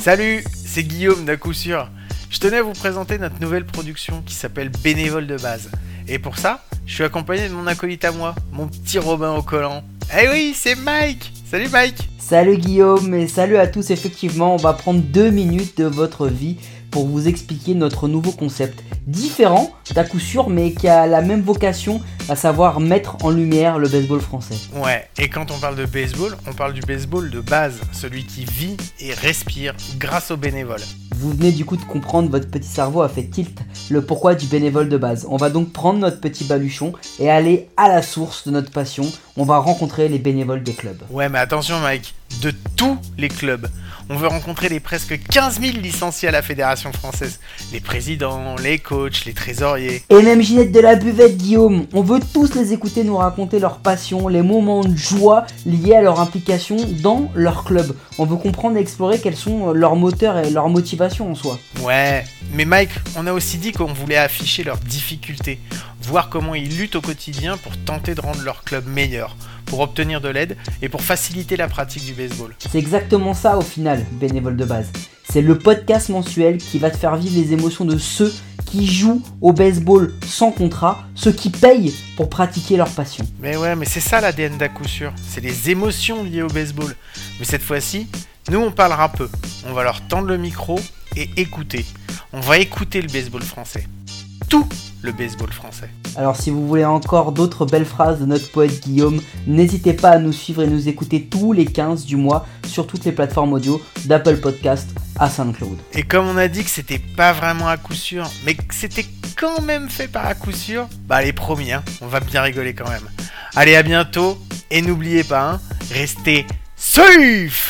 Salut, c'est Guillaume d'à coup sûr. Je tenais à vous présenter notre nouvelle production qui s'appelle Bénévole de base. Et pour ça, je suis accompagné de mon acolyte à moi, mon petit Robin au collant. Eh oui, c'est Mike Salut Mike Salut Guillaume et salut à tous. Effectivement, on va prendre deux minutes de votre vie pour vous expliquer notre nouveau concept. Différent d'à coup sûr, mais qui a la même vocation, à savoir mettre en lumière le baseball français. Ouais, et quand on parle de baseball, on parle du baseball de base, celui qui vit et respire grâce aux bénévoles. Vous venez du coup de comprendre, votre petit cerveau a fait tilt le pourquoi du bénévole de base. On va donc prendre notre petit baluchon et aller à la source de notre passion. On va rencontrer les bénévoles des clubs. Ouais, mais attention Mike, de tous les clubs. On veut rencontrer les presque 15 000 licenciés à la Fédération française. Les présidents, les coachs, les trésoriers. Et même Ginette de la buvette, Guillaume. On veut tous les écouter nous raconter leur passion, les moments de joie liés à leur implication dans leur club. On veut comprendre et explorer quels sont leurs moteurs et leurs motivations en soi. Ouais, mais Mike, on a aussi dit qu'on voulait afficher leurs difficultés, voir comment ils luttent au quotidien pour tenter de rendre leur club meilleur, pour obtenir de l'aide et pour faciliter la pratique du baseball. C'est exactement ça au final, bénévole de base. C'est le podcast mensuel qui va te faire vivre les émotions de ceux qui jouent au baseball sans contrat, ceux qui payent pour pratiquer leur passion. Mais ouais, mais c'est ça l'ADN d'à coup sûr. C'est les émotions liées au baseball. Mais cette fois-ci, nous on parlera peu. On va leur tendre le micro et écouter. On va écouter le baseball français. Tout le baseball français. Alors si vous voulez encore d'autres belles phrases de notre poète Guillaume, n'hésitez pas à nous suivre et nous écouter tous les 15 du mois sur toutes les plateformes audio d'Apple Podcast à SoundCloud. Et comme on a dit que c'était pas vraiment à coup sûr, mais que c'était quand même fait par à coup sûr, bah allez promis, hein, on va bien rigoler quand même. Allez à bientôt, et n'oubliez pas, hein, restez safe